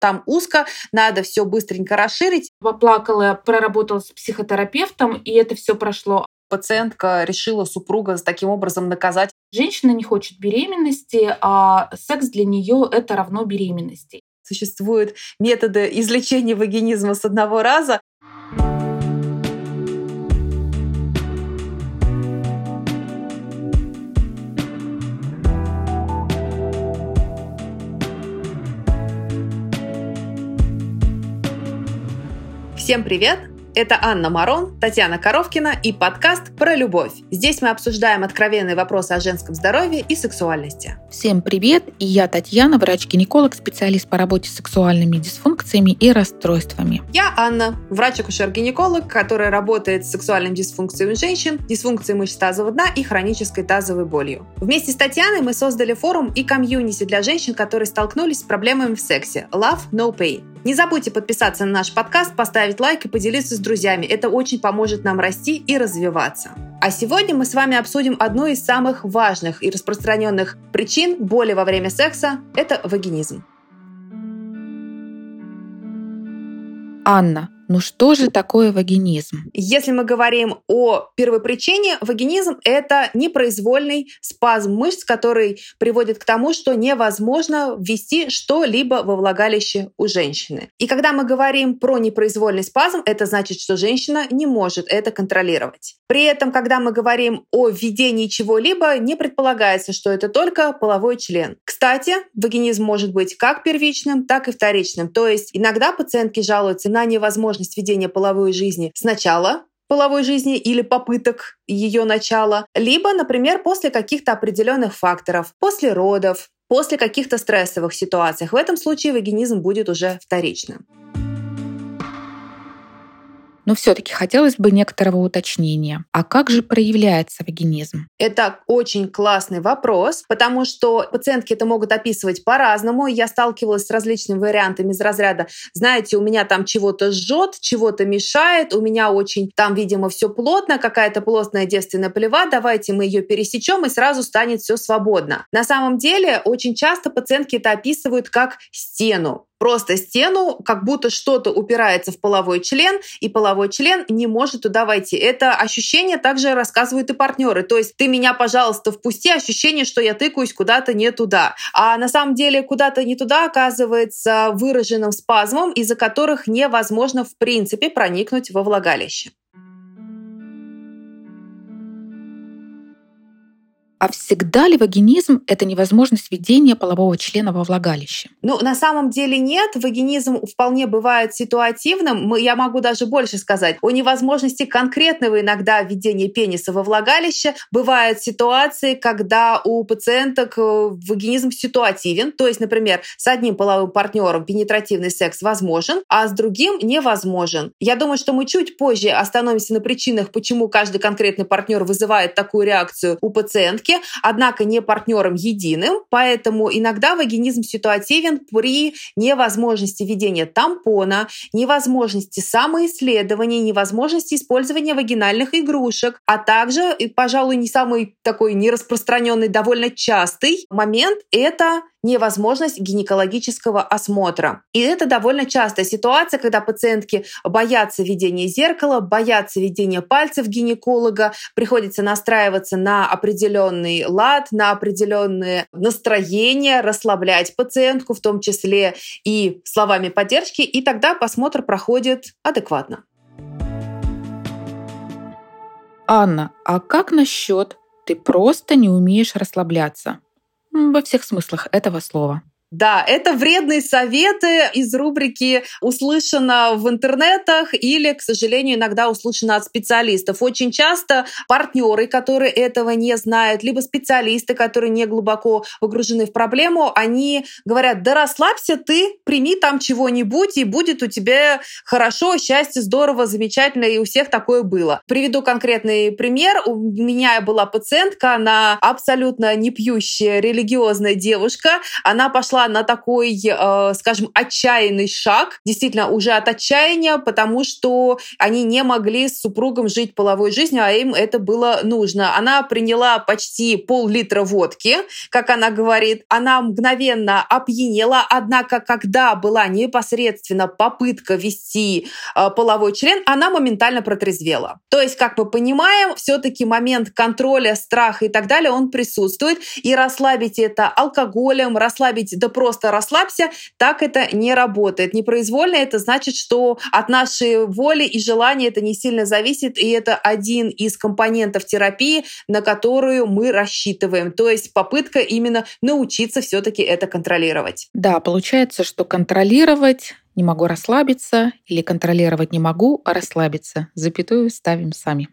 там узко, надо все быстренько расширить. Поплакала, проработала с психотерапевтом, и это все прошло. Пациентка решила супруга таким образом наказать. Женщина не хочет беременности, а секс для нее это равно беременности. Существуют методы излечения вагинизма с одного раза. Всем привет! Это Анна Марон, Татьяна Коровкина и подкаст про любовь. Здесь мы обсуждаем откровенные вопросы о женском здоровье и сексуальности. Всем привет! И я Татьяна, врач-гинеколог, специалист по работе с сексуальными дисфункциями и расстройствами. Я Анна, врач-акушер-гинеколог, который работает с сексуальным дисфункцией у женщин, дисфункцией мышц тазового дна и хронической тазовой болью. Вместе с Татьяной мы создали форум и комьюнити для женщин, которые столкнулись с проблемами в сексе Love No Pain. Не забудьте подписаться на наш подкаст, поставить лайк и поделиться с друзьями. Это очень поможет нам расти и развиваться. А сегодня мы с вами обсудим одну из самых важных и распространенных причин боли во время секса – это вагинизм. Анна, ну что же такое вагинизм? Если мы говорим о первопричине, вагинизм — это непроизвольный спазм мышц, который приводит к тому, что невозможно ввести что-либо во влагалище у женщины. И когда мы говорим про непроизвольный спазм, это значит, что женщина не может это контролировать. При этом, когда мы говорим о введении чего-либо, не предполагается, что это только половой член. Кстати, вагинизм может быть как первичным, так и вторичным. То есть иногда пациентки жалуются на невозможность возможность ведения половой жизни сначала половой жизни или попыток ее начала, либо, например, после каких-то определенных факторов, после родов, после каких-то стрессовых ситуаций. В этом случае вагинизм будет уже вторичным. Но все-таки хотелось бы некоторого уточнения. А как же проявляется вагинизм? Это очень классный вопрос, потому что пациентки это могут описывать по-разному. Я сталкивалась с различными вариантами из разряда, знаете, у меня там чего-то жжет, чего-то мешает, у меня очень там, видимо, все плотно, какая-то плотная девственная плева, давайте мы ее пересечем, и сразу станет все свободно. На самом деле, очень часто пациентки это описывают как стену просто стену, как будто что-то упирается в половой член, и половой член не может туда войти. Это ощущение также рассказывают и партнеры. То есть ты меня, пожалуйста, впусти, ощущение, что я тыкаюсь куда-то не туда. А на самом деле куда-то не туда оказывается выраженным спазмом, из-за которых невозможно в принципе проникнуть во влагалище. А всегда ли вагинизм — это невозможность введения полового члена во влагалище? Ну, на самом деле нет. Вагинизм вполне бывает ситуативным. Я могу даже больше сказать. О невозможности конкретного иногда введения пениса во влагалище бывают ситуации, когда у пациенток э, вагинизм ситуативен. То есть, например, с одним половым партнером пенетративный секс возможен, а с другим невозможен. Я думаю, что мы чуть позже остановимся на причинах, почему каждый конкретный партнер вызывает такую реакцию у пациентки клетки, однако не партнером единым, поэтому иногда вагинизм ситуативен при невозможности ведения тампона, невозможности самоисследования, невозможности использования вагинальных игрушек, а также, пожалуй, не самый такой нераспространенный, довольно частый момент — это невозможность гинекологического осмотра. И это довольно частая ситуация, когда пациентки боятся ведения зеркала, боятся ведения пальцев гинеколога, приходится настраиваться на определенный лад, на определенное настроение, расслаблять пациентку, в том числе и словами поддержки, и тогда посмотр проходит адекватно. Анна, а как насчет ты просто не умеешь расслабляться? Во всех смыслах этого слова. Да, это вредные советы из рубрики «Услышано в интернетах» или, к сожалению, иногда услышано от специалистов. Очень часто партнеры, которые этого не знают, либо специалисты, которые не глубоко погружены в проблему, они говорят, да расслабься ты, прими там чего-нибудь, и будет у тебя хорошо, счастье, здорово, замечательно, и у всех такое было. Приведу конкретный пример. У меня была пациентка, она абсолютно не пьющая религиозная девушка, она пошла пошла на такой, э, скажем, отчаянный шаг, действительно уже от отчаяния, потому что они не могли с супругом жить половой жизнью, а им это было нужно. Она приняла почти пол-литра водки, как она говорит. Она мгновенно опьянела, однако, когда была непосредственно попытка вести э, половой член, она моментально протрезвела. То есть, как мы понимаем, все-таки момент контроля, страха и так далее, он присутствует. И расслабить это алкоголем, расслабить, да просто расслабься, так это не работает. Непроизвольно это значит, что от нашей воли и желания это не сильно зависит, и это один из компонентов терапии, на которую мы рассчитываем. То есть попытка именно научиться все-таки это контролировать. Да, получается, что контролировать не могу расслабиться или контролировать не могу, а расслабиться. Запятую ставим сами.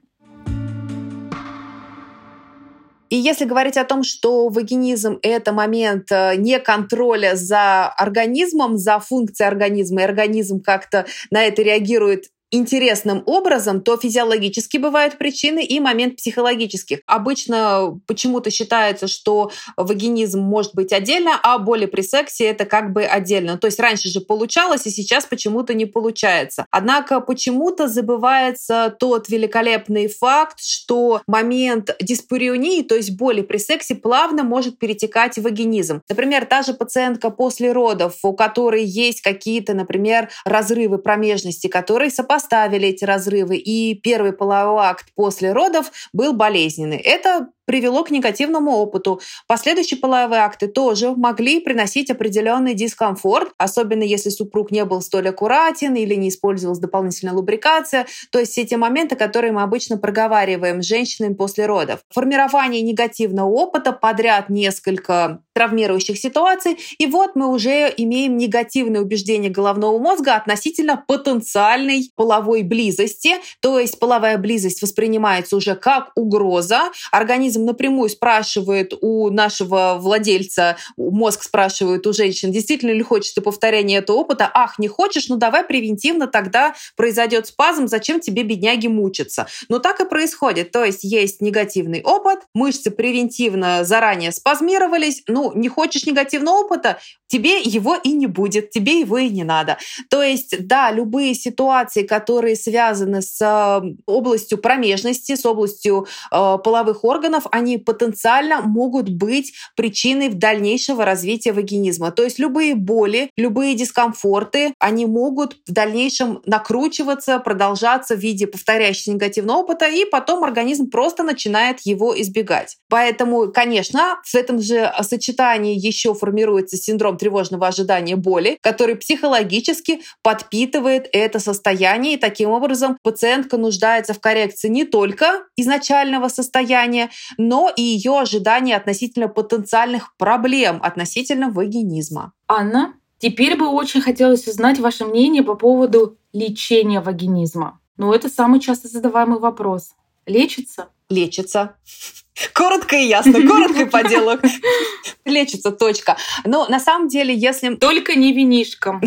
И если говорить о том, что вагинизм — это момент э, не контроля за организмом, за функцией организма, и организм как-то на это реагирует интересным образом, то физиологически бывают причины и момент психологических. Обычно почему-то считается, что вагинизм может быть отдельно, а боли при сексе это как бы отдельно. То есть раньше же получалось, и сейчас почему-то не получается. Однако почему-то забывается тот великолепный факт, что момент диспариунии, то есть боли при сексе, плавно может перетекать в вагинизм. Например, та же пациентка после родов, у которой есть какие-то, например, разрывы промежности, которые сопоставляют поставили эти разрывы, и первый половой акт после родов был болезненный. Это привело к негативному опыту. Последующие половые акты тоже могли приносить определенный дискомфорт, особенно если супруг не был столь аккуратен или не использовалась дополнительная лубрикация. То есть все те моменты, которые мы обычно проговариваем с женщинами после родов. Формирование негативного опыта подряд несколько травмирующих ситуаций. И вот мы уже имеем негативное убеждение головного мозга относительно потенциальной половой близости. То есть половая близость воспринимается уже как угроза. Организм организм напрямую спрашивает у нашего владельца, мозг спрашивает у женщин, действительно ли хочется повторения этого опыта. Ах, не хочешь? Ну давай превентивно тогда произойдет спазм, зачем тебе, бедняги, мучиться? Но так и происходит. То есть есть негативный опыт, мышцы превентивно заранее спазмировались. Ну, не хочешь негативного опыта? тебе его и не будет, тебе его и не надо. То есть, да, любые ситуации, которые связаны с э, областью промежности, с областью э, половых органов, они потенциально могут быть причиной в дальнейшего развития вагинизма. То есть любые боли, любые дискомфорты, они могут в дальнейшем накручиваться, продолжаться в виде повторяющегося негативного опыта, и потом организм просто начинает его избегать. Поэтому, конечно, в этом же сочетании еще формируется синдром тревожного ожидания боли, который психологически подпитывает это состояние. И таким образом пациентка нуждается в коррекции не только изначального состояния, но и ее ожидания относительно потенциальных проблем относительно вагинизма. Анна, теперь бы очень хотелось узнать ваше мнение по поводу лечения вагинизма. Ну, это самый часто задаваемый вопрос. Лечится? Лечится. Коротко и ясно, коротко и по делу. Лечится, точка. Но на самом деле, если... Только не винишком.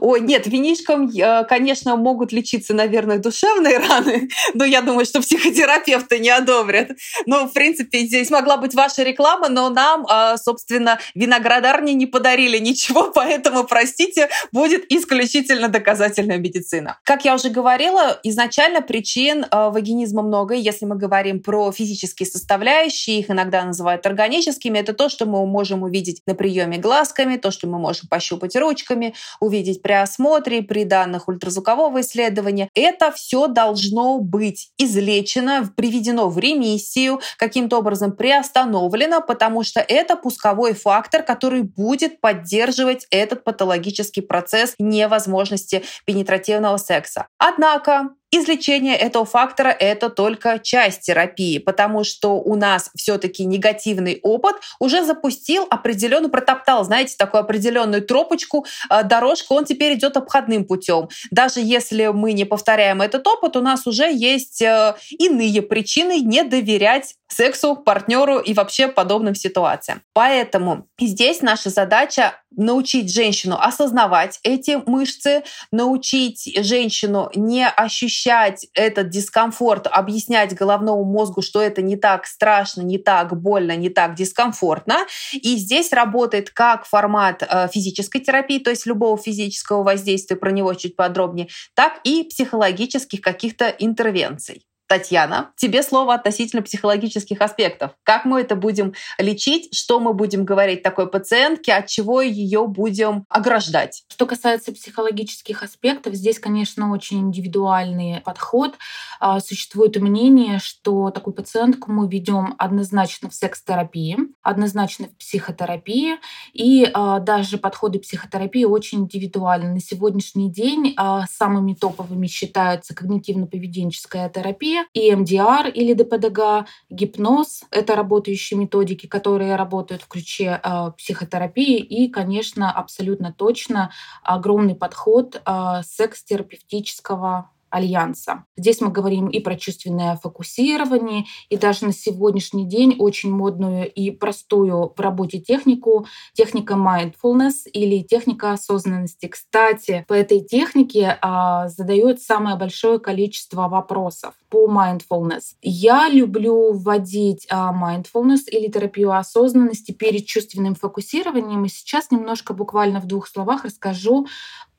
Ой, нет, винишком, э, конечно, могут лечиться, наверное, душевные раны, но я думаю, что психотерапевты не одобрят. Но, в принципе, здесь могла быть ваша реклама, но нам, э, собственно, виноградарни не подарили ничего, поэтому, простите, будет исключительно доказательная медицина. Как я уже говорила, изначально причин э, вагинизма много. Если мы говорим про физические составляющие, составляющие, их иногда называют органическими, это то, что мы можем увидеть на приеме глазками, то, что мы можем пощупать ручками, увидеть при осмотре, при данных ультразвукового исследования. Это все должно быть излечено, приведено в ремиссию, каким-то образом приостановлено, потому что это пусковой фактор, который будет поддерживать этот патологический процесс невозможности пенетративного секса. Однако Излечение этого фактора — это только часть терапии, потому что у нас все-таки негативный опыт уже запустил определенную, протоптал, знаете, такую определенную тропочку, э, дорожку, он теперь идет обходным путем. Даже если мы не повторяем этот опыт, у нас уже есть э, иные причины не доверять сексу, партнеру и вообще подобным ситуациям. Поэтому здесь наша задача научить женщину осознавать эти мышцы, научить женщину не ощущать этот дискомфорт, объяснять головному мозгу, что это не так страшно, не так больно, не так дискомфортно. И здесь работает как формат э, физической терапии, то есть любого физического воздействия, про него чуть подробнее, так и психологических каких-то интервенций. Татьяна, тебе слово относительно психологических аспектов. Как мы это будем лечить, что мы будем говорить такой пациентке, от чего ее будем ограждать? Что касается психологических аспектов, здесь, конечно, очень индивидуальный подход. А, существует мнение, что такую пациентку мы ведем однозначно в секс-терапии, однозначно в психотерапии, и а, даже подходы психотерапии очень индивидуальны. На сегодняшний день а, самыми топовыми считаются когнитивно-поведенческая терапия, EMDR или ДПДГ, гипноз — это работающие методики, которые работают в ключе э, психотерапии, и, конечно, абсолютно точно огромный подход э, секс-терапевтического альянса. Здесь мы говорим и про чувственное фокусирование, и даже на сегодняшний день очень модную и простую в работе технику, техника mindfulness или техника осознанности. Кстати, по этой технике а, задают самое большое количество вопросов по mindfulness. Я люблю вводить а, mindfulness или терапию осознанности перед чувственным фокусированием, и сейчас немножко буквально в двух словах расскажу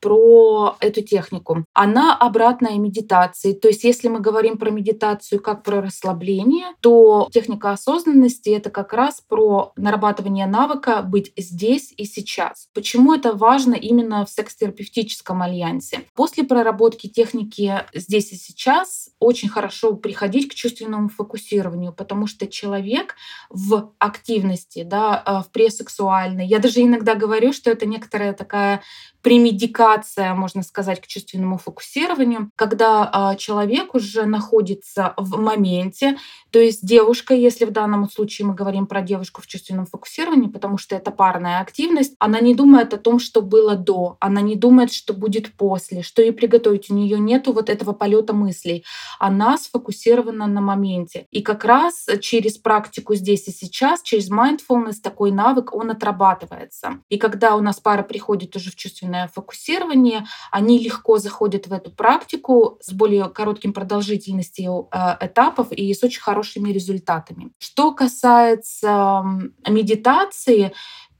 про эту технику. Она обратная медитации. То есть если мы говорим про медитацию как про расслабление, то техника осознанности — это как раз про нарабатывание навыка быть здесь и сейчас. Почему это важно именно в секс-терапевтическом альянсе? После проработки техники здесь и сейчас очень хорошо приходить к чувственному фокусированию, потому что человек в активности, да, э, в пресексуальной, я даже иногда говорю, что это некоторая такая премедикация, можно сказать, к чувственному фокусированию, когда а, человек уже находится в моменте, то есть девушка, если в данном случае мы говорим про девушку в чувственном фокусировании, потому что это парная активность, она не думает о том, что было до, она не думает, что будет после, что ей приготовить. У нее нету вот этого полета мыслей. Она сфокусирована на моменте. И как раз через практику здесь и сейчас, через mindfulness такой навык, он отрабатывается. И когда у нас пара приходит уже в чувственное длительное фокусирование, они легко заходят в эту практику с более коротким продолжительностью э, этапов и с очень хорошими результатами. Что касается медитации,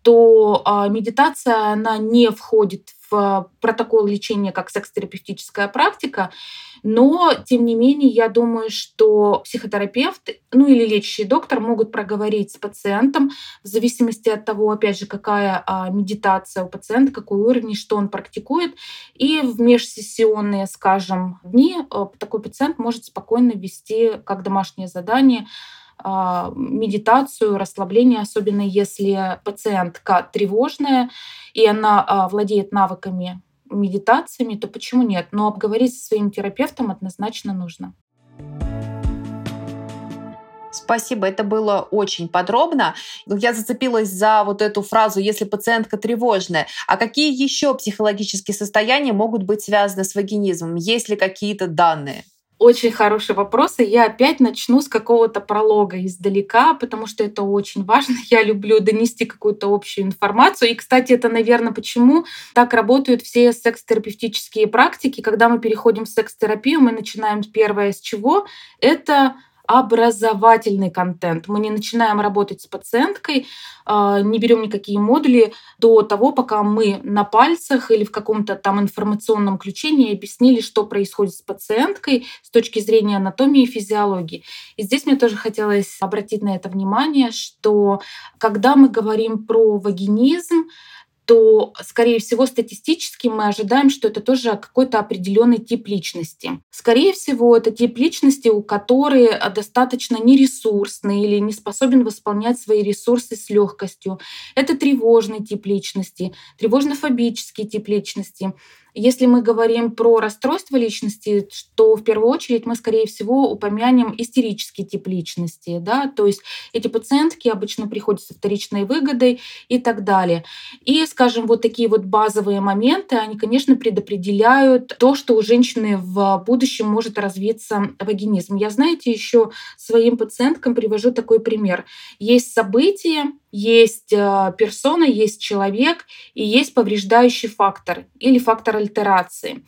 то а, медитация, она не входит в протокол лечения как секс-терапевтическая практика, но, тем не менее, я думаю, что психотерапевт, ну или лечащий доктор могут проговорить с пациентом в зависимости от того, опять же, какая а, медитация у пациента, какой уровень, что он практикует. И в межсессионные, скажем, дни а, такой пациент может спокойно вести как домашнее задание медитацию, расслабление, особенно если пациентка тревожная, и она а, владеет навыками медитациями, то почему нет? Но обговорить со своим терапевтом однозначно нужно. Спасибо, это было очень подробно. Я зацепилась за вот эту фразу «если пациентка тревожная». А какие еще психологические состояния могут быть связаны с вагинизмом? Есть ли какие-то данные? Очень хороший вопрос, и я опять начну с какого-то пролога издалека, потому что это очень важно. Я люблю донести какую-то общую информацию. И, кстати, это, наверное, почему так работают все секс-терапевтические практики. Когда мы переходим в секс-терапию, мы начинаем первое с чего? Это образовательный контент. Мы не начинаем работать с пациенткой, а, не берем никакие модули до того, пока мы на пальцах или в каком-то там информационном ключе не объяснили, что происходит с пациенткой с точки зрения анатомии и физиологии. И здесь мне тоже хотелось обратить на это внимание, что когда мы говорим про вагинизм, то, скорее всего, статистически мы ожидаем, что это тоже какой-то определенный тип личности. Скорее всего, это тип личности, у которой достаточно нересурсный или не способен восполнять свои ресурсы с легкостью. Это тревожный тип личности, тревожно-фобический тип личности. Если мы говорим про расстройство личности, то в первую очередь мы, скорее всего, упомянем истерический тип личности. Да? То есть эти пациентки обычно приходят со вторичной выгодой и так далее. И скажем, вот такие вот базовые моменты, они, конечно, предопределяют то, что у женщины в будущем может развиться вагинизм. Я, знаете, еще своим пациенткам привожу такой пример. Есть события, есть э, персона, есть человек и есть повреждающий фактор или фактор альтерации.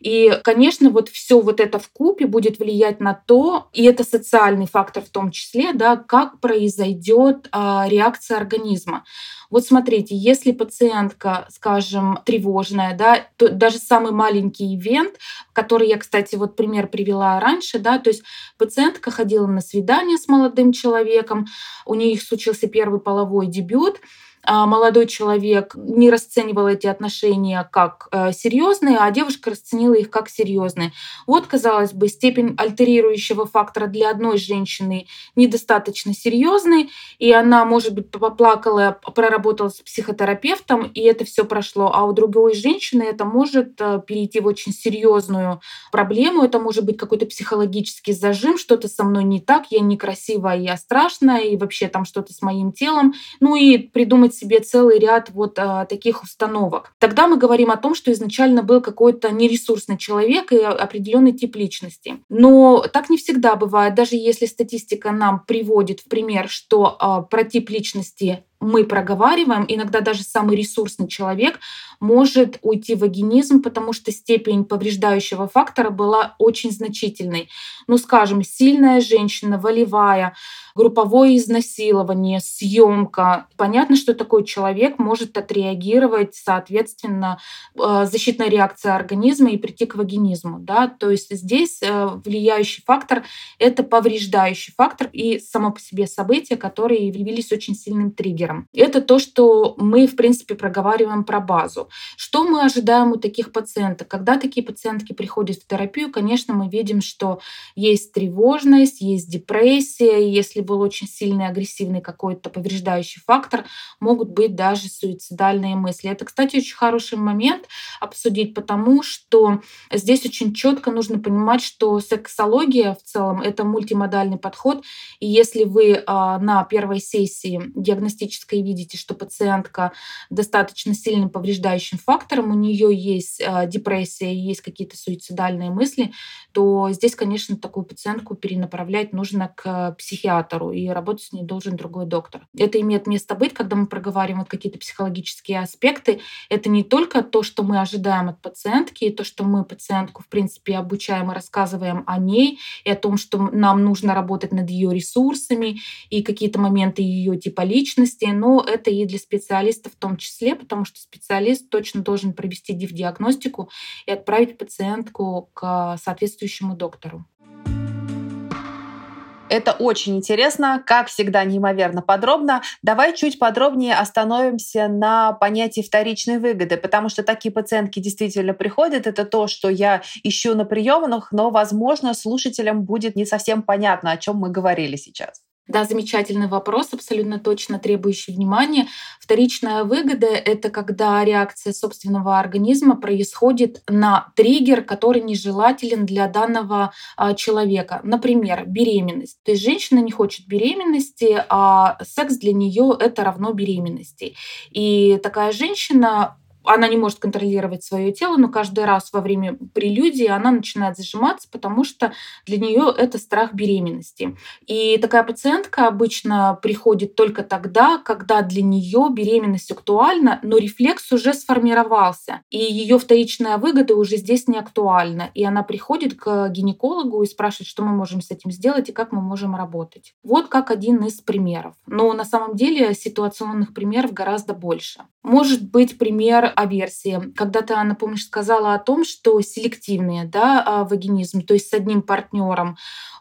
И, конечно, вот все вот это в купе будет влиять на то, и это социальный фактор в том числе, да, как произойдет а, реакция организма. Вот смотрите, если пациентка, скажем, тревожная, да, то даже самый маленький ивент, который я, кстати, вот пример привела раньше, да, то есть пациентка ходила на свидание с молодым человеком, у них случился первый половой дебют, а, молодой человек не расценивал эти отношения как э, серьезные, а девушка расценила их как серьезные. Вот, казалось бы, степень альтерирующего фактора для одной женщины недостаточно серьезный, и она, может быть, поплакала, проработала с психотерапевтом, и это все прошло. А у другой женщины это может э, перейти в очень серьезную проблему, это может быть какой-то психологический зажим, что-то со мной не так, я некрасивая, я страшная, и вообще там что-то с моим телом. Ну и придумать себе целый ряд вот а, таких установок. Тогда мы говорим о том, что изначально был какой-то нересурсный человек и определенный тип личности. Но так не всегда бывает. Даже если статистика нам приводит в пример, что а, про тип личности мы проговариваем, иногда даже самый ресурсный человек может уйти в агенизм, потому что степень повреждающего фактора была очень значительной. Ну, скажем, сильная женщина, волевая, групповое изнасилование, съемка. Понятно, что такой человек может отреагировать, соответственно, э, защитная реакция организма и прийти к вагинизму. Да? То есть здесь э, влияющий фактор — это повреждающий фактор и само по себе события, которые явились очень сильным триггером. Это то, что мы, в принципе, проговариваем про базу. Что мы ожидаем у таких пациенток? Когда такие пациентки приходят в терапию, конечно, мы видим, что есть тревожность, есть депрессия. Если был очень сильный агрессивный какой-то повреждающий фактор, могут быть даже суицидальные мысли. Это, кстати, очень хороший момент обсудить, потому что здесь очень четко нужно понимать, что сексология в целом это мультимодальный подход. И если вы а, на первой сессии диагностической видите, что пациентка достаточно сильным повреждающим фактором, у нее есть а, депрессия, есть какие-то суицидальные мысли, то здесь, конечно, такую пациентку перенаправлять нужно к психиатру, и работать с ней должен другой доктор. Это имеет место быть, когда мы проговариваем вот какие-то психологические аспекты. Это не только то, что мы ожидаем от пациентки, и то, что мы пациентку, в принципе, обучаем и рассказываем о ней, и о том, что нам нужно работать над ее ресурсами, и какие-то моменты ее типа личности, но это и для специалистов в том числе, потому что специалист точно должен провести див-диагностику и отправить пациентку к соответствующему доктору. Это очень интересно, как всегда, неимоверно подробно. Давай чуть подробнее остановимся на понятии вторичной выгоды, потому что такие пациентки действительно приходят. Это то, что я ищу на приемах, но, возможно, слушателям будет не совсем понятно, о чем мы говорили сейчас. Да, замечательный вопрос, абсолютно точно требующий внимания. Вторичная выгода — это когда реакция собственного организма происходит на триггер, который нежелателен для данного а, человека. Например, беременность. То есть женщина не хочет беременности, а секс для нее это равно беременности. И такая женщина она не может контролировать свое тело, но каждый раз во время прелюдии она начинает зажиматься, потому что для нее это страх беременности. И такая пациентка обычно приходит только тогда, когда для нее беременность актуальна, но рефлекс уже сформировался, и ее вторичная выгода уже здесь не актуальна. И она приходит к гинекологу и спрашивает, что мы можем с этим сделать и как мы можем работать. Вот как один из примеров. Но на самом деле ситуационных примеров гораздо больше. Может быть пример аверсии. Когда-то, Анна, помнишь, сказала о том, что селективные да, а, вагинизм, то есть с одним партнером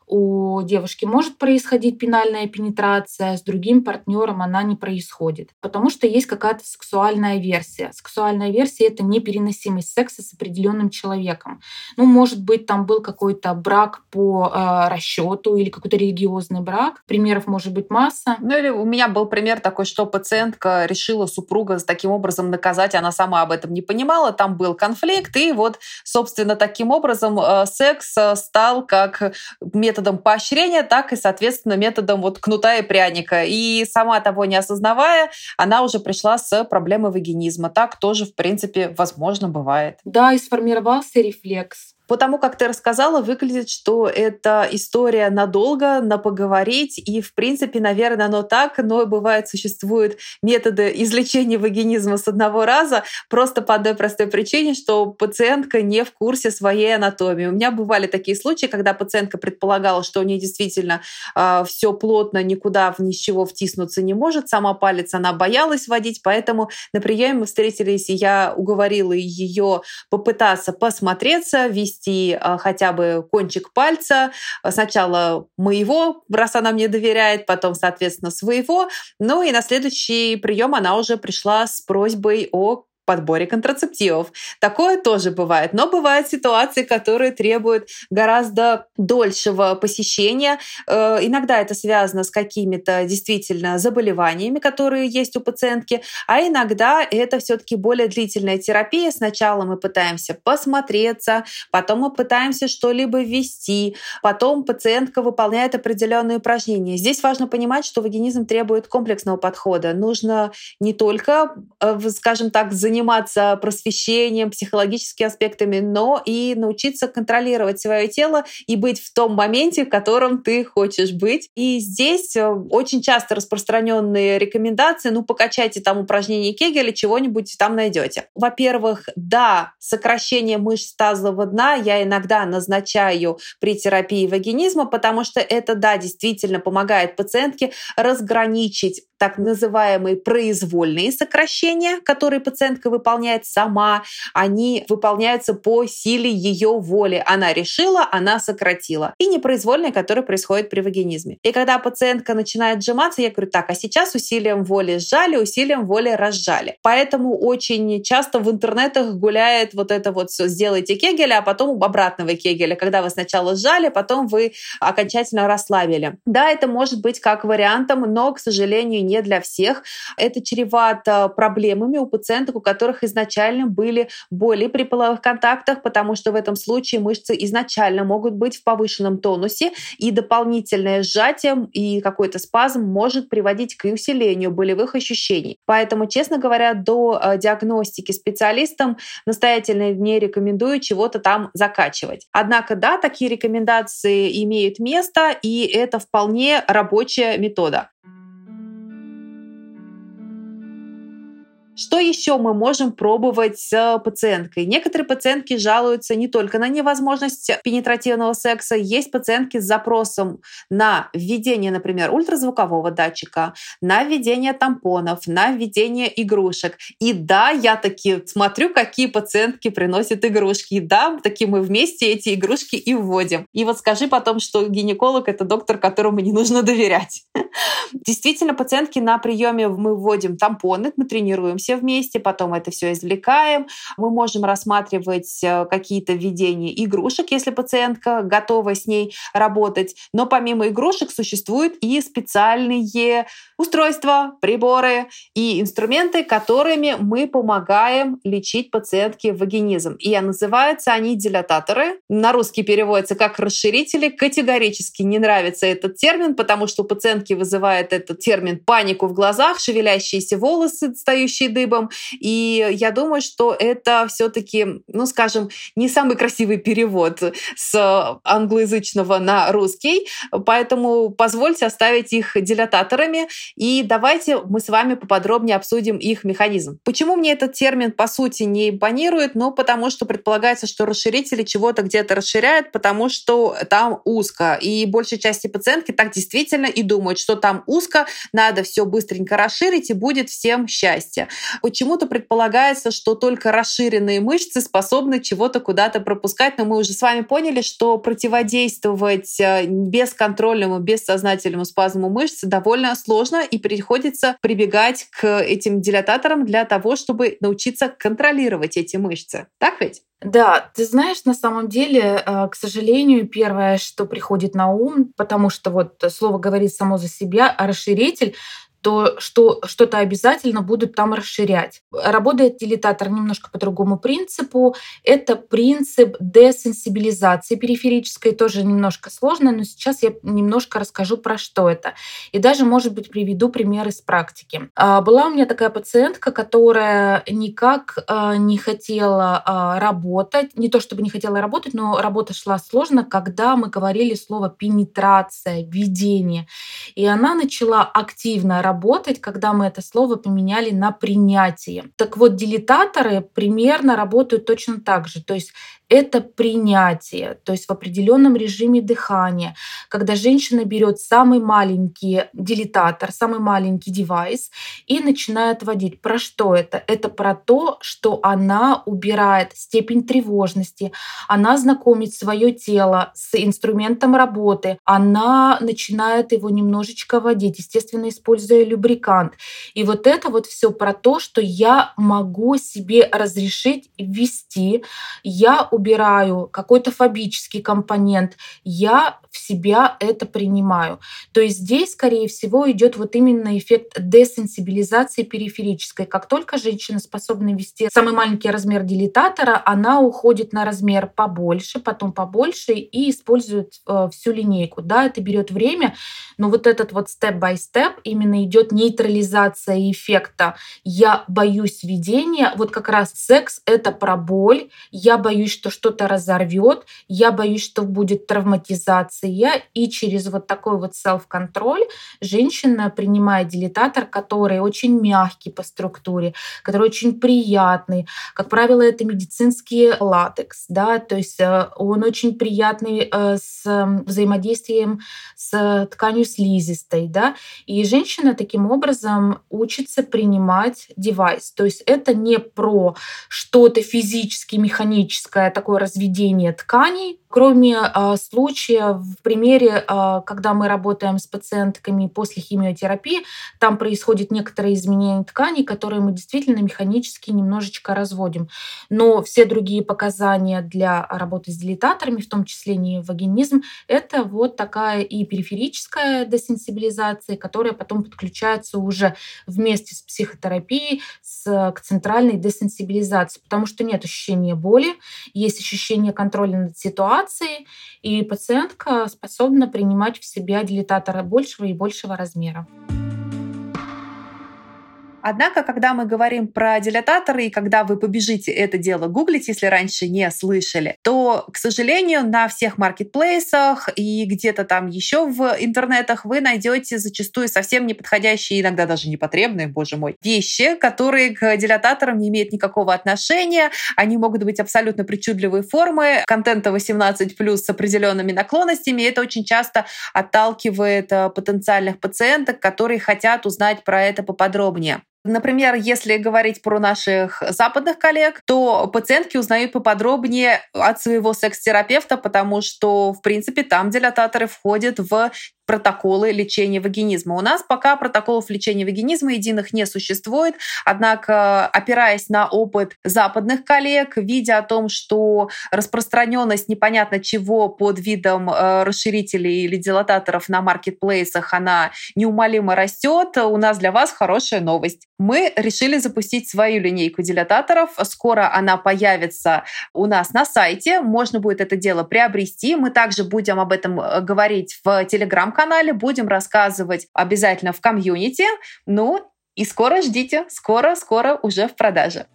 у девушки может происходить пенальная пенетрация, с другим партнером она не происходит, потому что есть какая-то сексуальная версия. Сексуальная версия — это непереносимость секса с определенным человеком. Ну, может быть, там был какой-то брак по э, расчету или какой-то религиозный брак. Примеров может быть масса. Ну или у меня был пример такой, что пациентка решила супруга таким образом наказать, она сама об этом не понимала, там был конфликт, и вот, собственно, таким образом э, секс э, стал как метод методом поощрения, так и, соответственно, методом вот кнута и пряника. И сама того не осознавая, она уже пришла с проблемой вагинизма. Так тоже, в принципе, возможно, бывает. Да, и сформировался рефлекс. Потому как ты рассказала, выглядит, что это история надолго, на поговорить. И, в принципе, наверное, оно так, но бывает, существуют методы излечения вагинизма с одного раза, просто по одной простой причине, что пациентка не в курсе своей анатомии. У меня бывали такие случаи, когда пациентка предполагала, что у нее действительно э, а, все плотно, никуда в ничего втиснуться не может. Сама палец она боялась водить, поэтому на приеме мы встретились, и я уговорила ее попытаться посмотреться, вести ввести а, хотя бы кончик пальца. Сначала моего, раз она мне доверяет, потом, соответственно, своего. Ну и на следующий прием она уже пришла с просьбой о подборе контрацептивов. Такое тоже бывает. Но бывают ситуации, которые требуют гораздо дольшего посещения. Э, иногда это связано с какими-то действительно заболеваниями, которые есть у пациентки, а иногда это все-таки более длительная терапия. Сначала мы пытаемся посмотреться, потом мы пытаемся что-либо ввести, потом пациентка выполняет определенные упражнения. Здесь важно понимать, что вагинизм требует комплексного подхода. Нужно не только, э, скажем так, заниматься заниматься просвещением, психологическими аспектами, но и научиться контролировать свое тело и быть в том моменте, в котором ты хочешь быть. И здесь э, очень часто распространенные рекомендации, ну, покачайте там упражнение Кегеля, чего-нибудь там найдете. Во-первых, да, сокращение мышц тазового дна я иногда назначаю при терапии вагинизма, потому что это, да, действительно помогает пациентке разграничить так называемые произвольные сокращения, которые пациентка выполняет сама, они выполняются по силе ее воли. Она решила, она сократила. И непроизвольные, которые происходят при вагинизме. И когда пациентка начинает сжиматься, я говорю, так, а сейчас усилием воли сжали, усилием воли разжали. Поэтому очень часто в интернетах гуляет вот это вот все, сделайте кегеля, а потом обратного кегеля, когда вы сначала сжали, потом вы окончательно расслабили. Да, это может быть как вариантом, но, к сожалению, не для всех. Это чревато проблемами у пациенток, у которых изначально были боли при половых контактах, потому что в этом случае мышцы изначально могут быть в повышенном тонусе, и дополнительное сжатие и какой-то спазм может приводить к усилению болевых ощущений. Поэтому, честно говоря, до э, диагностики специалистам настоятельно не рекомендую чего-то там закачивать. Однако, да, такие рекомендации имеют место, и это вполне рабочая метода. Что еще мы можем пробовать с пациенткой? Некоторые пациентки жалуются не только на невозможность пенетративного секса. Есть пациентки с запросом на введение, например, ультразвукового датчика, на введение тампонов, на введение игрушек. И да, я таки смотрю, какие пациентки приносят игрушки. И да, таки мы вместе эти игрушки и вводим. И вот скажи потом, что гинеколог — это доктор, которому не нужно доверять. Действительно, пациентки на приеме мы вводим тампоны, мы тренируемся все вместе, потом это все извлекаем. Мы можем рассматривать э, какие-то введения игрушек, если пациентка готова с ней работать. Но помимо игрушек существуют и специальные устройства, приборы и инструменты, которыми мы помогаем лечить пациентке вагинизм. И называются они дилататоры. На русский переводится как расширители. Категорически не нравится этот термин, потому что у пациентки вызывает этот термин панику в глазах, шевелящиеся волосы, стоящие дыбом. И я думаю, что это все-таки, ну, скажем, не самый красивый перевод с англоязычного на русский. Поэтому позвольте оставить их дилататорами. И давайте мы с вами поподробнее обсудим их механизм. Почему мне этот термин, по сути, не импонирует? Ну, потому что предполагается, что расширители чего-то где-то расширяют, потому что там узко. И большей части пациентки так действительно и думают, что там узко, надо все быстренько расширить, и будет всем счастье. Почему-то предполагается, что только расширенные мышцы способны чего-то куда-то пропускать, но мы уже с вами поняли, что противодействовать э, бесконтрольному, бессознательному спазму мышц довольно сложно, и приходится прибегать к этим дилататорам для того, чтобы научиться контролировать эти мышцы. Так ведь? Да, ты знаешь, на самом деле, э, к сожалению, первое, что приходит на ум, потому что вот слово говорит само за себя, а расширитель то что, что-то обязательно будут там расширять. Работает дилататор немножко по другому принципу. Это принцип десенсибилизации периферической, тоже немножко сложно, но сейчас я немножко расскажу про что это. И даже, может быть, приведу пример из практики. А, была у меня такая пациентка, которая никак а, не хотела а, работать, не то чтобы не хотела работать, но работа шла сложно, когда мы говорили слово пенетрация, введение. И она начала активно работать, когда мы это слово поменяли на принятие. Так вот, дилетаторы примерно работают точно так же. То есть это принятие, то есть в определенном режиме дыхания, когда женщина берет самый маленький дилетатор, самый маленький девайс и начинает водить. Про что это? Это про то, что она убирает степень тревожности, она знакомит свое тело с инструментом работы, она начинает его немножечко водить, естественно, используя любрикант. И вот это вот все про то, что я могу себе разрешить ввести, я убираю какой-то фобический компонент, я в себя это принимаю. То есть здесь, скорее всего, идет вот именно эффект десенсибилизации периферической. Как только женщина способна вести самый маленький размер дилетатора, она уходит на размер побольше, потом побольше и использует э, всю линейку. Да, это берет время, но вот этот вот степ-бай-степ именно идет нейтрализация эффекта. Я боюсь ведения, вот как раз секс — это про боль, я боюсь, что что-то разорвет, я боюсь, что будет травматизация, и через вот такой вот self-контроль женщина принимает дилетатор, который очень мягкий по структуре, который очень приятный. Как правило, это медицинский латекс, да, то есть э, он очень приятный э, с взаимодействием с тканью слизистой, да, и женщина таким образом учится принимать девайс. То есть это не про что-то физически механическое, такое разведение тканей, кроме э, случая в примере, э, когда мы работаем с пациентками после химиотерапии, там происходит некоторые изменения тканей, которые мы действительно механически немножечко разводим. Но все другие показания для работы с дилетаторами, в том числе не вагинизм, это вот такая и периферическая десенсибилизация, которая потом подключается уже вместе с психотерапией с, к центральной десенсибилизации, потому что нет ощущения боли, есть ощущение контроля над ситуацией, и пациентка способна принимать в себя дилетаторы большего и большего размера. Однако, когда мы говорим про дилататоры, и когда вы побежите это дело гуглить, если раньше не слышали, то, к сожалению, на всех маркетплейсах и где-то там еще в интернетах вы найдете зачастую совсем неподходящие, иногда даже непотребные, боже мой, вещи, которые к дилататорам не имеют никакого отношения. Они могут быть абсолютно причудливой формы, контента 18 плюс с определенными наклонностями. И это очень часто отталкивает э, потенциальных пациенток, которые хотят узнать про это поподробнее. Например, если говорить про наших западных коллег, то пациентки узнают поподробнее от своего секс-терапевта, потому что, в принципе, там дилататоры входят в протоколы лечения вагинизма. У нас пока протоколов лечения вагинизма единых не существует, однако, опираясь на опыт западных коллег, видя о том, что распространенность непонятно чего под видом э, расширителей или дилататоров на маркетплейсах, она неумолимо растет, у нас для вас хорошая новость. Мы решили запустить свою линейку дилататоров. Скоро она появится у нас на сайте. Можно будет это дело приобрести. Мы также будем об этом э, говорить в телеграм телеграм-канале, будем рассказывать обязательно в комьюнити. Ну и скоро ждите, скоро-скоро уже в продаже.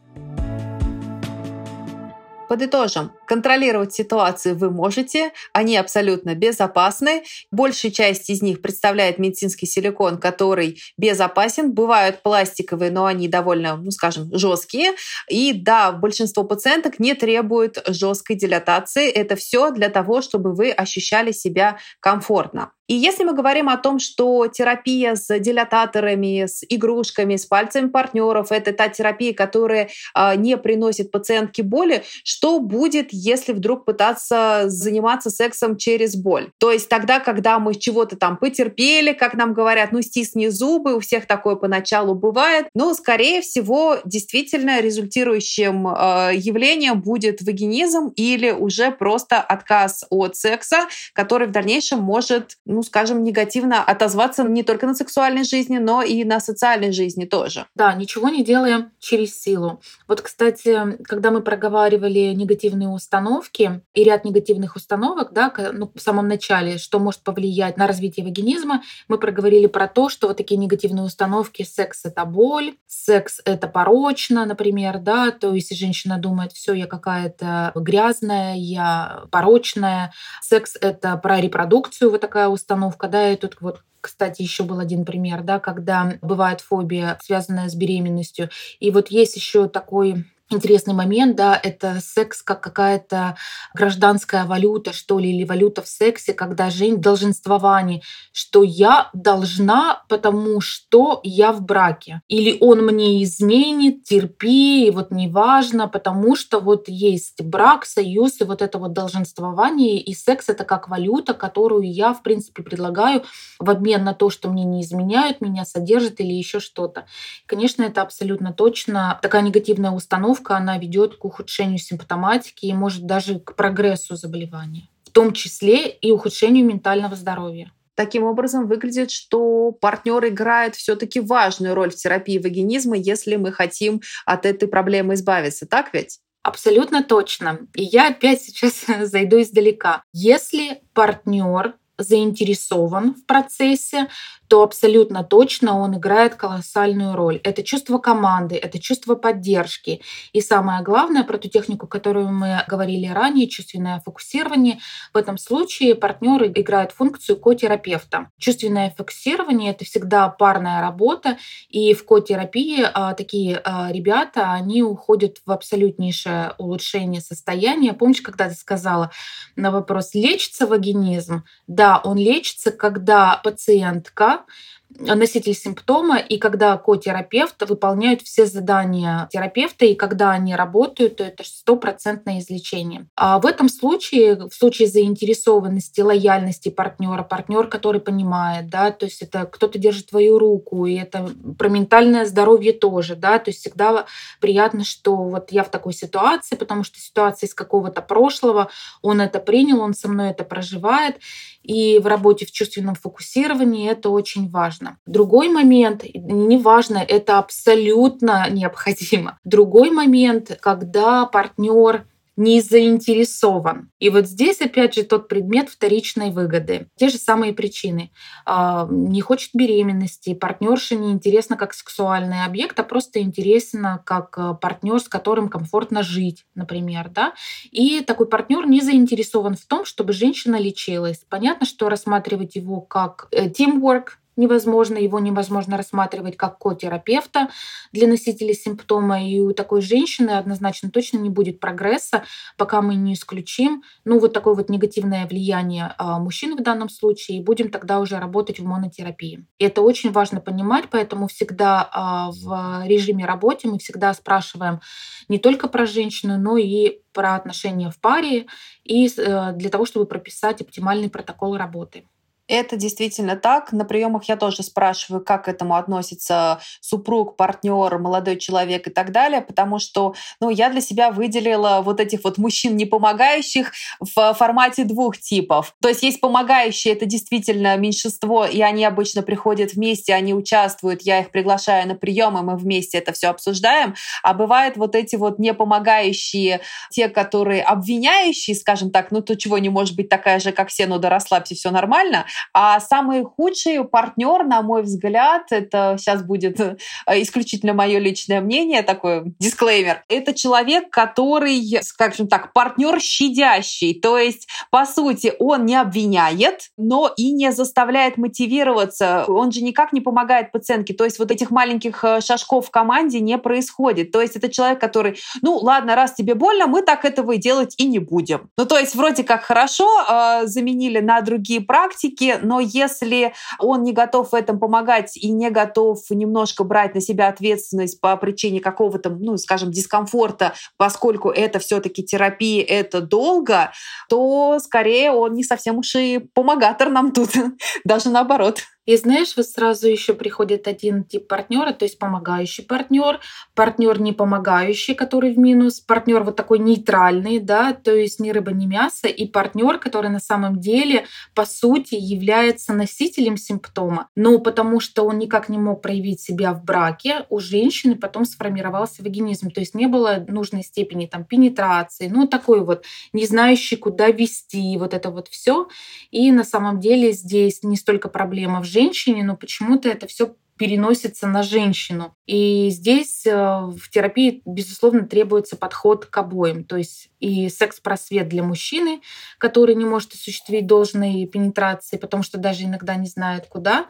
Подытожим. Контролировать ситуацию вы можете. Они абсолютно безопасны. Большая часть из них представляет медицинский силикон, который безопасен. Бывают пластиковые, но они довольно, ну скажем, жесткие. И да, большинство пациенток не требуют жесткой дилатации. Это все для того, чтобы вы ощущали себя комфортно. И если мы говорим о том, что терапия с дилататорами, с игрушками, с пальцами партнеров, это та терапия, которая э, не приносит пациентке боли, что будет, если вдруг пытаться заниматься сексом через боль? То есть тогда, когда мы чего-то там потерпели, как нам говорят, ну стисни зубы, у всех такое поначалу бывает, но, скорее всего, действительно результирующим э, явлением будет вагинизм или уже просто отказ от секса, который в дальнейшем может ну, ну, скажем, негативно отозваться не только на сексуальной жизни, но и на социальной жизни тоже. Да, ничего не делаем через силу. Вот, кстати, когда мы проговаривали негативные установки и ряд негативных установок, да, ну, в самом начале, что может повлиять на развитие вагинизма, мы проговорили про то, что вот такие негативные установки секс это боль, секс это порочно, например, да, то есть женщина думает, все, я какая-то грязная, я порочная, секс это про репродукцию, вот такая установка, да, и тут вот кстати, еще был один пример, да, когда бывает фобия, связанная с беременностью. И вот есть еще такой интересный момент, да, это секс как какая-то гражданская валюта, что ли, или валюта в сексе, когда жизнь долженствование, что я должна, потому что я в браке. Или он мне изменит, терпи, вот неважно, потому что вот есть брак, союз, и вот это вот долженствование, и секс это как валюта, которую я, в принципе, предлагаю в обмен на то, что мне не изменяют, меня содержат или еще что-то. Конечно, это абсолютно точно такая негативная установка, тренировка, она ведет к ухудшению симптоматики и может даже к прогрессу заболевания, в том числе и ухудшению ментального здоровья. Таким образом, выглядит, что партнер играет все-таки важную роль в терапии вагинизма, если мы хотим от этой проблемы избавиться. Так ведь? Абсолютно точно. И я опять сейчас зайду издалека. Если партнер заинтересован в процессе, то абсолютно точно он играет колоссальную роль. Это чувство команды, это чувство поддержки. И самое главное, про ту технику, которую мы говорили ранее, чувственное фокусирование, в этом случае партнер играет функцию ко-терапевта. Чувственное фокусирование — это всегда парная работа, и в ко-терапии а, такие а, ребята, они уходят в абсолютнейшее улучшение состояния. Помнишь, когда ты сказала на вопрос, лечится вагинизм? Да, он лечится, когда пациентка up носитель симптома, и когда ко-терапевт выполняют все задания терапевта, и когда они работают, то это стопроцентное излечение. А в этом случае, в случае заинтересованности, лояльности партнера, партнер, который понимает, да, то есть это кто-то держит твою руку, и это про ментальное здоровье тоже, да, то есть всегда приятно, что вот я в такой ситуации, потому что ситуация из какого-то прошлого, он это принял, он со мной это проживает, и в работе в чувственном фокусировании это очень важно. Другой момент, неважно, это абсолютно необходимо. Другой момент, когда партнер не заинтересован. И вот здесь опять же тот предмет вторичной выгоды. Те же самые причины. А, не хочет беременности, партнерша не интересна как сексуальный объект, а просто интересна как а, партнер, с которым комфортно жить, например. Да? И такой партнер не заинтересован в том, чтобы женщина лечилась. Понятно, что рассматривать его как э, teamwork, невозможно, его невозможно рассматривать как ко-терапевта для носителей симптома. И у такой женщины однозначно точно не будет прогресса, пока мы не исключим ну, вот такое вот негативное влияние а, мужчин в данном случае, и будем тогда уже работать в монотерапии. И это очень важно понимать, поэтому всегда а, в режиме работы мы всегда спрашиваем не только про женщину, но и про отношения в паре и э, для того, чтобы прописать оптимальный протокол работы. Это действительно так. На приемах я тоже спрашиваю, как к этому относится супруг, партнер, молодой человек и так далее, потому что ну, я для себя выделила вот этих вот мужчин не помогающих в формате двух типов. То есть есть помогающие, это действительно меньшинство, и они обычно приходят вместе, они участвуют, я их приглашаю на прием, и мы вместе это все обсуждаем. А бывают вот эти вот не помогающие, те, которые обвиняющие, скажем так, ну то чего не может быть такая же, как все, ну да расслабься, все нормально. А самый худший партнер, на мой взгляд, это сейчас будет э, исключительно мое личное мнение, такой дисклеймер. Это человек, который, скажем так, партнер щадящий. То есть, по сути, он не обвиняет, но и не заставляет мотивироваться. Он же никак не помогает пациентке. То есть вот этих маленьких э, шажков в команде не происходит. То есть это человек, который, ну ладно, раз тебе больно, мы так этого и делать и не будем. Ну то есть вроде как хорошо, э, заменили на другие практики, но если он не готов в этом помогать и не готов немножко брать на себя ответственность по причине какого-то, ну, скажем, дискомфорта, поскольку это все-таки терапия, это долго, то скорее он не совсем уж и помогатор нам тут, даже наоборот. И знаешь, вот сразу еще приходит один тип партнера, то есть помогающий партнер, партнер не помогающий, который в минус, партнер вот такой нейтральный, да, то есть ни рыба, ни мясо, и партнер, который на самом деле, по сути, является носителем симптома, но потому что он никак не мог проявить себя в браке, у женщины потом сформировался вагинизм, то есть не было нужной степени там пенетрации, ну такой вот не знающий, куда вести, вот это вот все. И на самом деле здесь не столько проблема в женщине, но почему-то это все переносится на женщину. И здесь э, в терапии, безусловно, требуется подход к обоим. То есть и секс-просвет для мужчины, который не может осуществить должной пенетрации, потому что даже иногда не знает куда,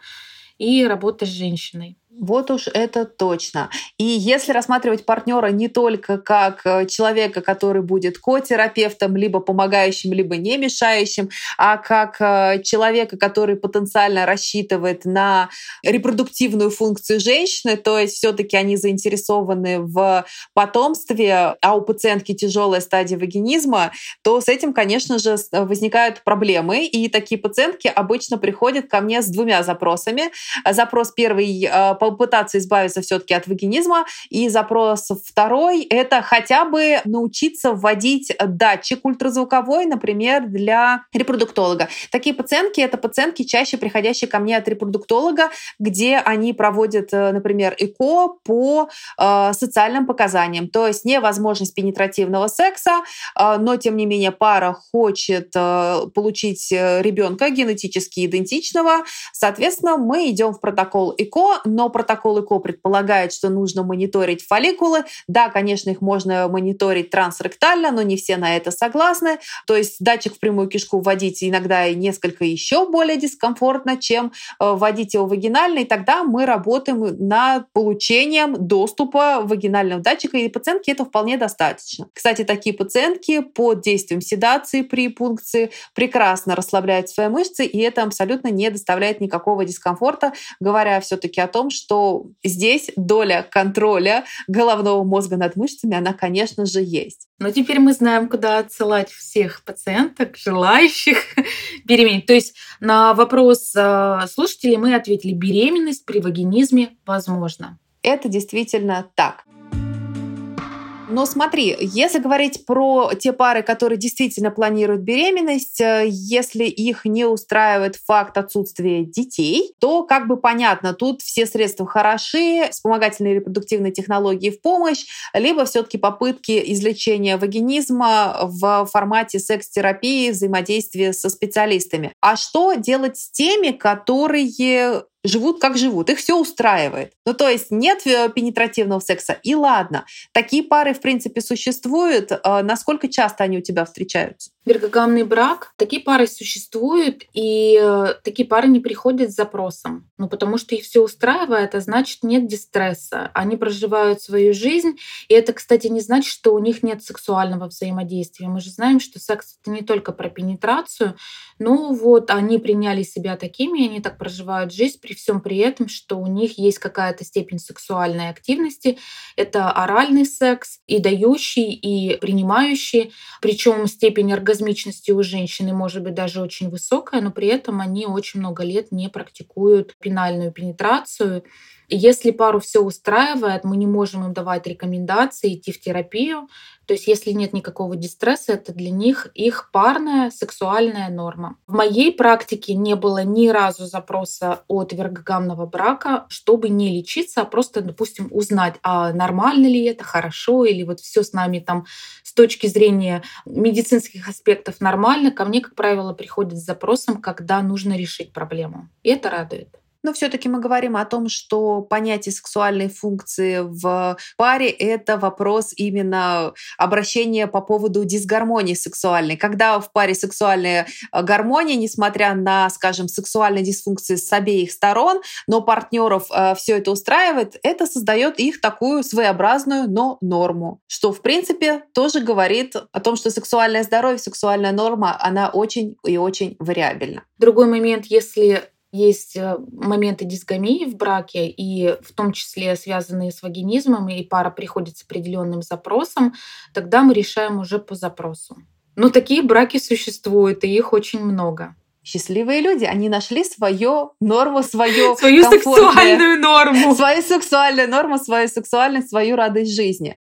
и работа с женщиной. Вот уж это точно. И если рассматривать партнера не только как э, человека, который будет ко-терапевтом, либо помогающим, либо не мешающим, а как э, человека, который потенциально рассчитывает на репродуктивную функцию женщины, то есть все-таки они заинтересованы в потомстве, а у пациентки тяжелая стадия вагинизма, то с этим, конечно же, возникают проблемы. И такие пациентки обычно приходят ко мне с двумя запросами. Запрос первый э, попытаться избавиться все-таки от вагинизма. И запрос второй — это хотя бы научиться вводить датчик ультразвуковой, например, для репродуктолога. Такие пациентки — это пациентки, чаще приходящие ко мне от репродуктолога, где они проводят, э, например, ЭКО по э, социальным показаниям. То есть невозможность пенетративного секса, э, но, тем не менее, пара хочет э, получить э, ребенка генетически идентичного. Соответственно, мы идем в протокол ЭКО, но протокол ЭКО предполагает, что нужно мониторить фолликулы. Да, конечно, их можно мониторить трансректально, но не все на это согласны. То есть датчик в прямую кишку вводить иногда и несколько еще более дискомфортно, чем э, вводить его вагинально. И тогда мы работаем над получением доступа вагинального датчика, и пациентки это вполне достаточно. Кстати, такие пациентки под действием седации при пункции прекрасно расслабляют свои мышцы, и это абсолютно не доставляет никакого дискомфорта, говоря все-таки о том, что здесь доля контроля головного мозга над мышцами, она, конечно же, есть. Но теперь мы знаем, куда отсылать всех пациенток, желающих беременеть. То есть на вопрос э, слушателей мы ответили, беременность при вагинизме возможно. Это действительно так. Но смотри, если говорить про те пары, которые действительно планируют беременность, э, если их не устраивает факт отсутствия детей, то как бы понятно, тут все средства хороши, вспомогательные репродуктивные технологии в помощь, либо все-таки попытки излечения вагинизма в формате секс-терапии, взаимодействия со специалистами. А что делать с теми, которые живут как живут, их все устраивает. Ну, то есть нет э, пенетративного секса, и ладно. Такие пары, в принципе, существуют. А насколько часто они у тебя встречаются? Вергогамный брак. Такие пары существуют, и э, такие пары не приходят с запросом. Ну, потому что их все устраивает, а значит, нет дистресса. Они проживают свою жизнь, и это, кстати, не значит, что у них нет сексуального взаимодействия. Мы же знаем, что секс — это не только про пенетрацию. Ну вот, они приняли себя такими, они так проживают жизнь, при всем при этом, что у них есть какая-то степень сексуальной активности. Это оральный секс, и дающий, и принимающий. Причем степень оргазмичности у женщины может быть даже очень высокая, но при этом они очень много лет не практикуют пенальную пенетрацию. Если пару все устраивает, мы не можем им давать рекомендации идти в терапию. То есть если нет никакого дистресса, это для них их парная сексуальная норма. В моей практике не было ни разу запроса от вергогамного брака, чтобы не лечиться, а просто, допустим, узнать, а нормально ли это, хорошо, или вот все с нами там с точки зрения медицинских аспектов нормально. Ко мне, как правило, приходят с запросом, когда нужно решить проблему. И это радует. Но все-таки мы говорим о том, что понятие сексуальной функции в паре — это вопрос именно обращения по поводу дисгармонии сексуальной. Когда в паре сексуальная э, гармония, несмотря на, скажем, сексуальные дисфункции с обеих сторон, но партнеров э, все это устраивает, это создает их такую своеобразную, но норму. Что, в принципе, тоже говорит о том, что сексуальное здоровье, сексуальная норма, она очень и очень вариабельна. Другой момент, если есть э, моменты дисгамии в браке, и в том числе связанные с вагинизмом, и пара приходит с определенным запросом, тогда мы решаем уже по запросу. Но такие браки существуют, и их очень много. счастливые люди, они нашли свою норму, свою, свою сексуальную норму. Свою сексуальную норму, свою сексуальность, свою радость жизни.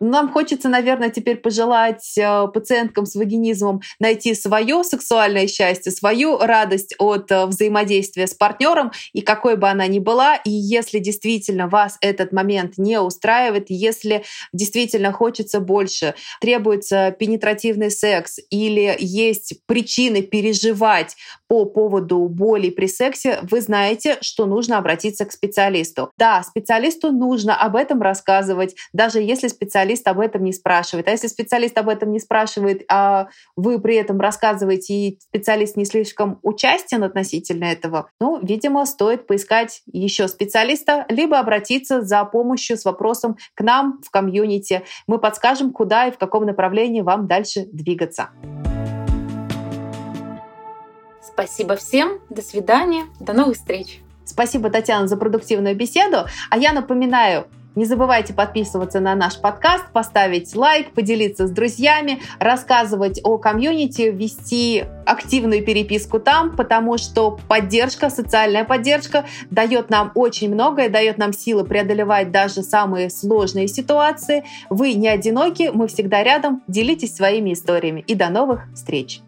Нам хочется, наверное, теперь пожелать э, пациенткам с вагинизмом найти свое сексуальное счастье, свою радость от э, взаимодействия с партнером, и какой бы она ни была. И если действительно вас этот момент не устраивает, если действительно хочется больше, требуется пенетративный секс или есть причины переживать по поводу боли при сексе, вы знаете, что нужно обратиться к специалисту. Да, специалисту нужно об этом рассказывать, даже если специалист об этом не спрашивает. А если специалист об этом не спрашивает, а вы при этом рассказываете, и специалист не слишком участен относительно этого, ну, видимо, стоит поискать еще специалиста, либо обратиться за помощью с вопросом к нам в комьюнити. Мы подскажем, куда и в каком направлении вам дальше двигаться. Спасибо всем. До свидания. До новых встреч. Спасибо, Татьяна, за продуктивную беседу. А я напоминаю, не забывайте подписываться на наш подкаст, поставить лайк, поделиться с друзьями, рассказывать о комьюнити, вести активную переписку там, потому что поддержка, социальная поддержка дает нам очень многое, дает нам силы преодолевать даже самые сложные ситуации. Вы не одиноки, мы всегда рядом. Делитесь своими историями. И до новых встреч!